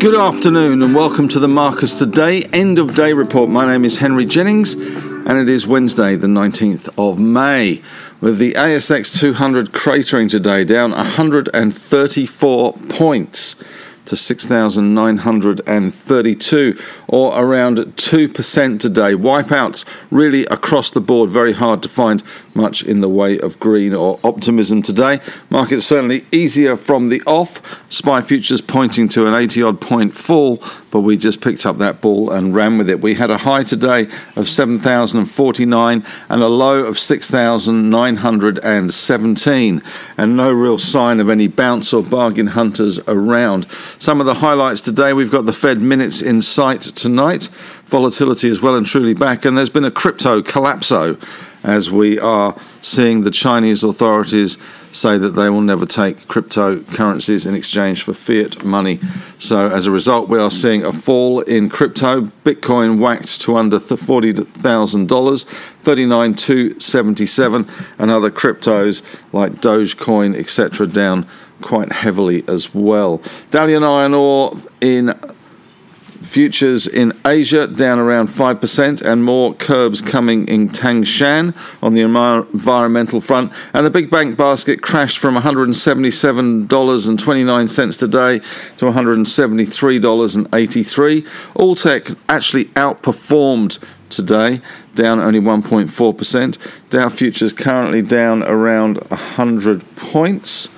Good afternoon and welcome to the Marcus Today end of day report. My name is Henry Jennings and it is Wednesday, the 19th of May, with the ASX 200 cratering today down 134 points to 6,932, or around 2% today. Wipeouts really across the board, very hard to find much in the way of green or optimism today. Markets certainly easier from the off. SPI futures pointing to an 80 odd point fall, but we just picked up that ball and ran with it. We had a high today of 7,049 and a low of 6,917, and no real sign of any bounce or bargain hunters around. Some of the highlights today we've got the Fed minutes in sight tonight. Volatility is well and truly back, and there's been a crypto collapso as we are seeing the Chinese authorities say that they will never take cryptocurrencies in exchange for fiat money. So, as a result, we are seeing a fall in crypto. Bitcoin whacked to under $40,000, 39,277, and other cryptos like Dogecoin, etc., down quite heavily as well. Dalian iron ore in Futures in Asia down around 5%, and more curbs coming in Tangshan on the environmental front. And the big bank basket crashed from $177.29 today to $173.83. Alltech actually outperformed today, down only 1.4%. Dow futures currently down around 100 points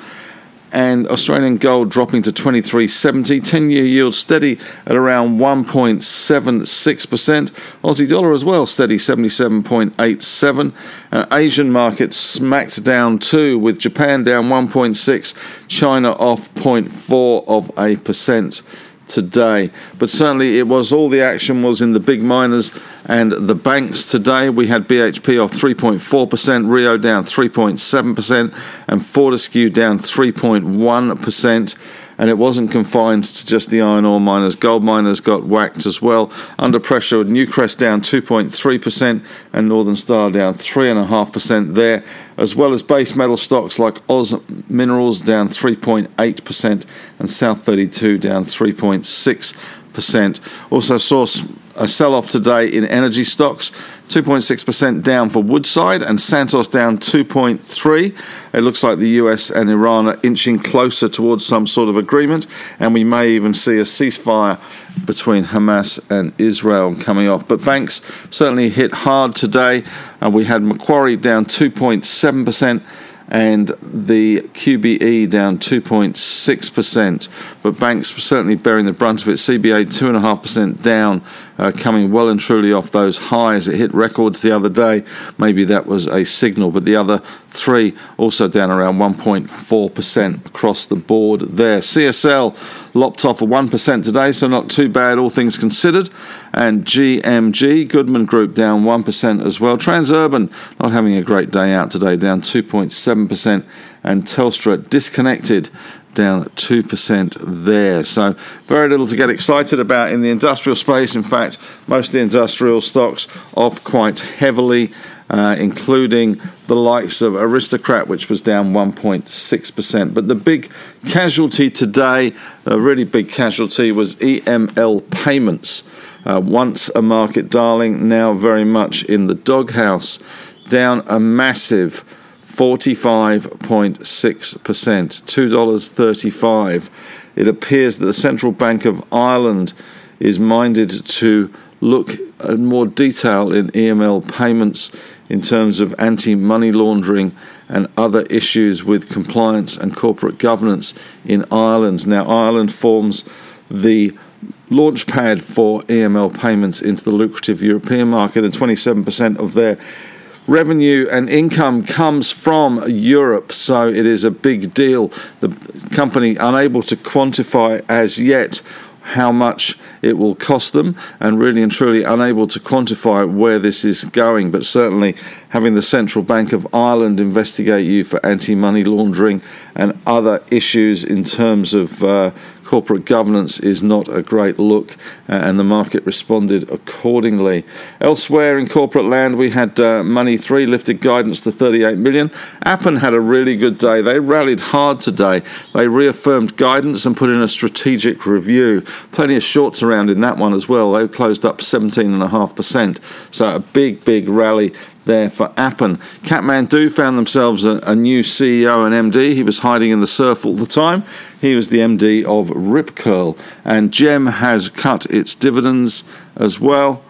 and Australian gold dropping to 23.70. 10 year yield steady at around 1.76%. Aussie dollar as well, steady 77.87. And Asian markets smacked down too, with Japan down 1.6, China off 0.4 of a percent today. But certainly it was all the action was in the big miners and the banks today. We had BHP off 3.4%, Rio down 3.7%, and Fortescue down 3.1% and it wasn't confined to just the iron ore miners. Gold miners got whacked as well. Under pressure, Newcrest down 2.3% and Northern Star down 3.5% there, as well as base metal stocks like Oz Minerals down 3.8% and South 32 down 3.6%. Also saw a sell off today in energy stocks. 2.6% down for Woodside and Santos down 2.3. It looks like the US and Iran are inching closer towards some sort of agreement, and we may even see a ceasefire between Hamas and Israel coming off. But banks certainly hit hard today. Uh, we had Macquarie down 2.7% and the QBE down 2.6%. But banks were certainly bearing the brunt of it. CBA 2.5% down, uh, coming well and truly off those highs. It hit records the other day. Maybe that was a signal. But the other three also down around 1.4% across the board there. CSL lopped off a 1% today, so not too bad, all things considered. And GMG, Goodman Group, down 1% as well. Transurban not having a great day out today, down 2.7%. And Telstra disconnected down 2% there. So, very little to get excited about in the industrial space. In fact, most of the industrial stocks off quite heavily uh, including the likes of Aristocrat, which was down 1.6%. But the big casualty today, a really big casualty, was EML Payments. Uh, once a market darling, now very much in the doghouse, down a massive 45.6%, $2.35. It appears that the Central Bank of Ireland is minded to look in more detail in EML payments in terms of anti money laundering and other issues with compliance and corporate governance in Ireland. Now, Ireland forms the launchpad for EML payments into the lucrative European market, and 27% of their revenue and income comes from Europe, so it is a big deal. The company unable to quantify as yet how much it will cost them, and really and truly unable to quantify where this is going. But certainly, having the Central Bank of Ireland investigate you for anti money laundering and other issues in terms of uh, corporate governance is not a great look, uh, and the market responded accordingly. Elsewhere in corporate land, we had uh, Money 3 lifted guidance to 38 million. Appen had a really good day. They rallied hard today. They reaffirmed guidance and put in a strategic review. Plenty of shorts around in that one as well. They closed up 17.5%. So a big, big rally there for Appen. Kathmandu found themselves a, a, new CEO and MD. He was hiding in the surf all the time. He was the MD of Rip Curl. And Gem has cut its dividends as well.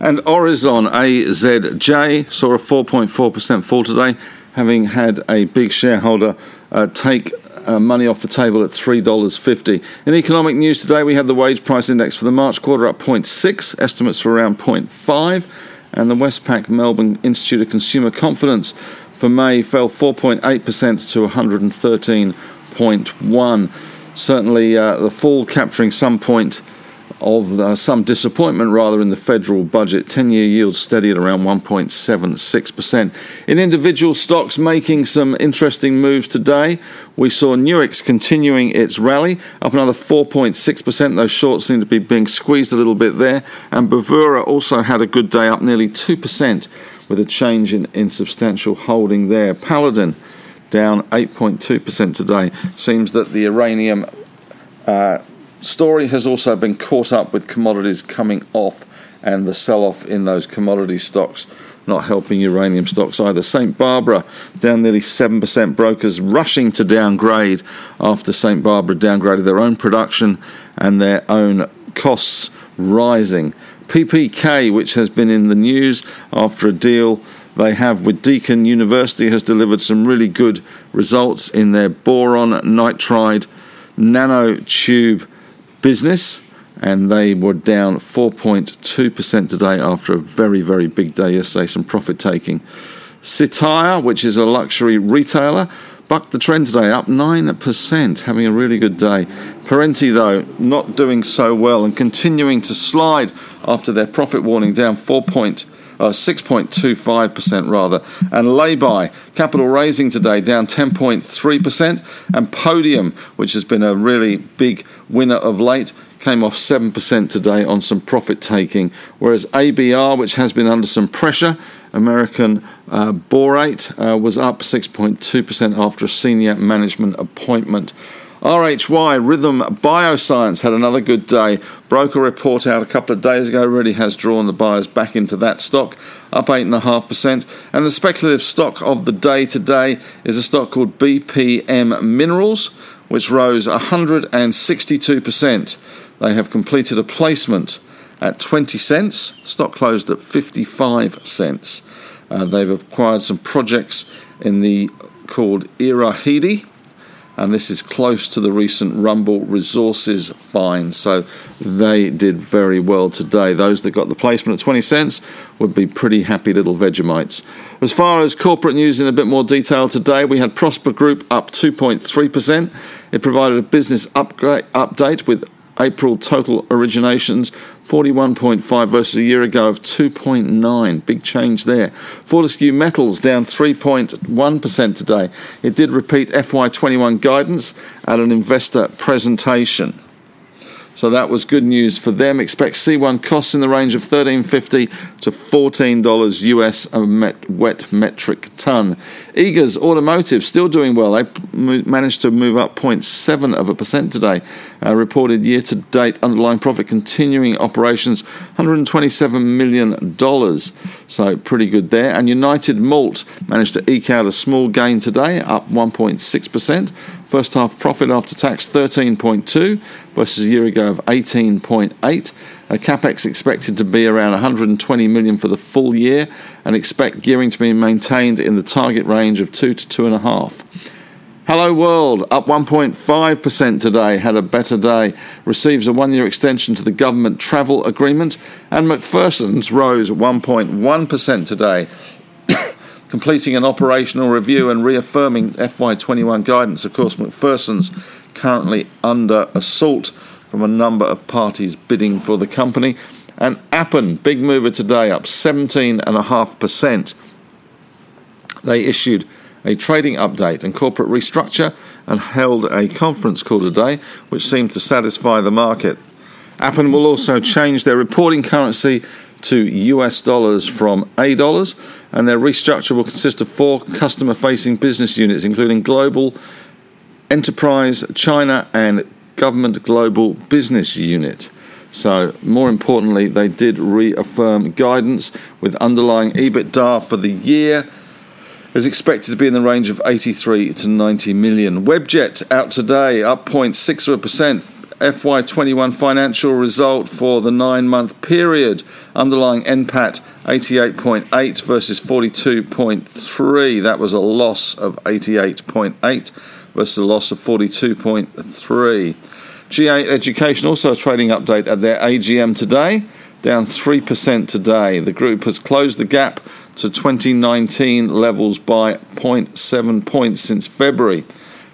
And Aurizon AZJ saw a 4.4% fall today, having had a big shareholder uh, take uh, money off the table at $3.50. In economic news today, we had the wage price index for the March quarter up 0.6, estimates for around 0.5 and the Westpac Melbourne Institute of Consumer Confidence for May fell 4.8% to 113.1. Certainly, uh, the fall capturing some point of uh, some disappointment rather in the federal budget. 10 year yield steady at around 1.76%. In individual stocks making some interesting moves today, we saw Nuix continuing its rally up another 4.6%. Those shorts seem to be being squeezed a little bit there. And Bravura also had a good day up nearly 2% with a change in, in substantial holding there. Paladin down 8.2% today. Seems that the uranium. Uh, story has also been caught up with commodities coming off and the sell off in those commodity stocks not helping uranium stocks either. St. Barbara down nearly 7%. Brokers rushing to downgrade after St. Barbara downgraded their own production and their own costs rising. PPK, which has been in the news after a deal they have with Deakin University, has delivered some really good results in their boron nitride nanotube business, and they were down 4.2% today after a very, very big day yesterday, some profit taking. Cettire, which is a luxury retailer, bucked the trend today, up 9%, having a really good day. Parenti, though, not doing so well and continuing to slide after their profit warning, down 4 uh, 6.25% rather. And Laybuy, capital raising today down 10.3%. And Podium, which has been a really big winner of late, came off 7% today on some profit taking. Whereas ABR, which has been under some pressure, American uh, Borate, uh, was up 6.2% after a senior management appointment. RHY Rhythm Bioscience had another good day. Broker report out a couple of days ago really has drawn the buyers back into that stock, up 8.5%. And the speculative stock of the day today is a stock called BPM Minerals, which rose 162%. They have completed a placement at 20 cents. Stock closed at 55 cents. Uh, they've acquired some projects in the called Earaheedy and this is close to the recent Rumble Resources find. So they did very well today. Those that got the placement at 20 cents would be pretty happy little Vegemites. As far as corporate news in a bit more detail today, we had Prospa Group up 2.3%. It provided a business upgrade, update with April total originations 41.5 versus a year ago of 2.9. Big change there. Fortescue Metals down 3.1% today. It did repeat FY21 guidance at an investor presentation. So that was good news for them. Expect C1 costs in the range of $13.50 to $14 US a met, wet metric ton. Eagers Automotive still doing well. They managed to move up 0.7 of a percent today. Uh, reported year to date underlying profit continuing operations $127 million. So pretty good there. And United Malt managed to eke out a small gain today, up 1.6%. First half profit after tax 13.2 versus a year ago of 18.8. A uh, capex expected to be around 120 million for the full year, and expect gearing to be maintained in the target range of two to two and a half. Hello World, up 1.5% today, had a better day, receives a one year extension to the government travel agreement, and McPherson's rose 1.1% today completing an operational review and reaffirming FY21 guidance. Of course, McPherson's currently under assault from a number of parties bidding for the company. And Appen, big mover today, up 17.5%. They issued a trading update and corporate restructure and held a conference call today, which seemed to satisfy the market. Appen will also change their reporting currency to US dollars from A dollars, and their restructure will consist of four customer facing business units, including Global Enterprise, China, and Government Global Business Unit. So, more importantly, they did reaffirm guidance with underlying EBITDA for the year is expected to be in the range of 83 to 90 million. Webjet out today, up 0.6%. FY21 financial result for the nine month period. Underlying NPAT 88.8 versus 42.3. That was a loss of 88.8 versus a loss of 42.3. G8 Education also a trading update at their AGM today, down 3% today. The group has closed the gap to 2019 levels by 0.7 points since February,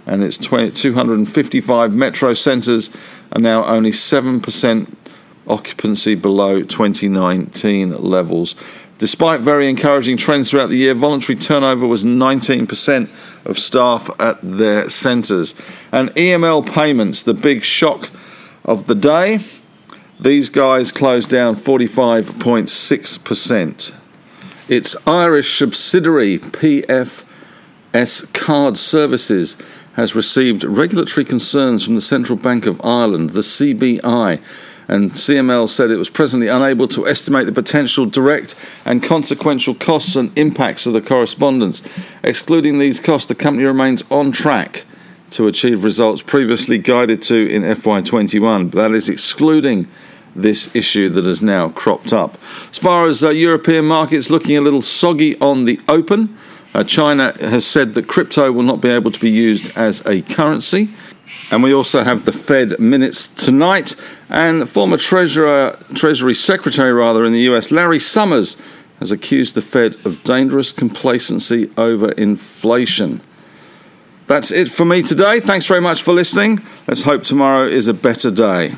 and its 255 metro centres are now only 7% occupancy below 2019 levels. Despite very encouraging trends throughout the year, voluntary turnover was 19% of staff at their centres. And EML payments, the big shock of the day, these guys closed down 45.6%. Its Irish subsidiary, PFS Card Services, has received regulatory concerns from the Central Bank of Ireland, the CBI, and EML said it was presently unable to estimate the potential direct and consequential costs and impacts of the correspondence. Excluding these costs, the company remains on track to achieve results previously guided to in FY21. That is excluding this issue that has now cropped up. As far as uh, European markets looking a little soggy on the open, uh, China has said that crypto will not be able to be used as a currency. And we also have the Fed minutes tonight. And former Treasurer, Treasury Secretary, rather, in the US, Larry Summers, has accused the Fed of dangerous complacency over inflation. That's it for me today. Thanks very much for listening. Let's hope tomorrow is a better day.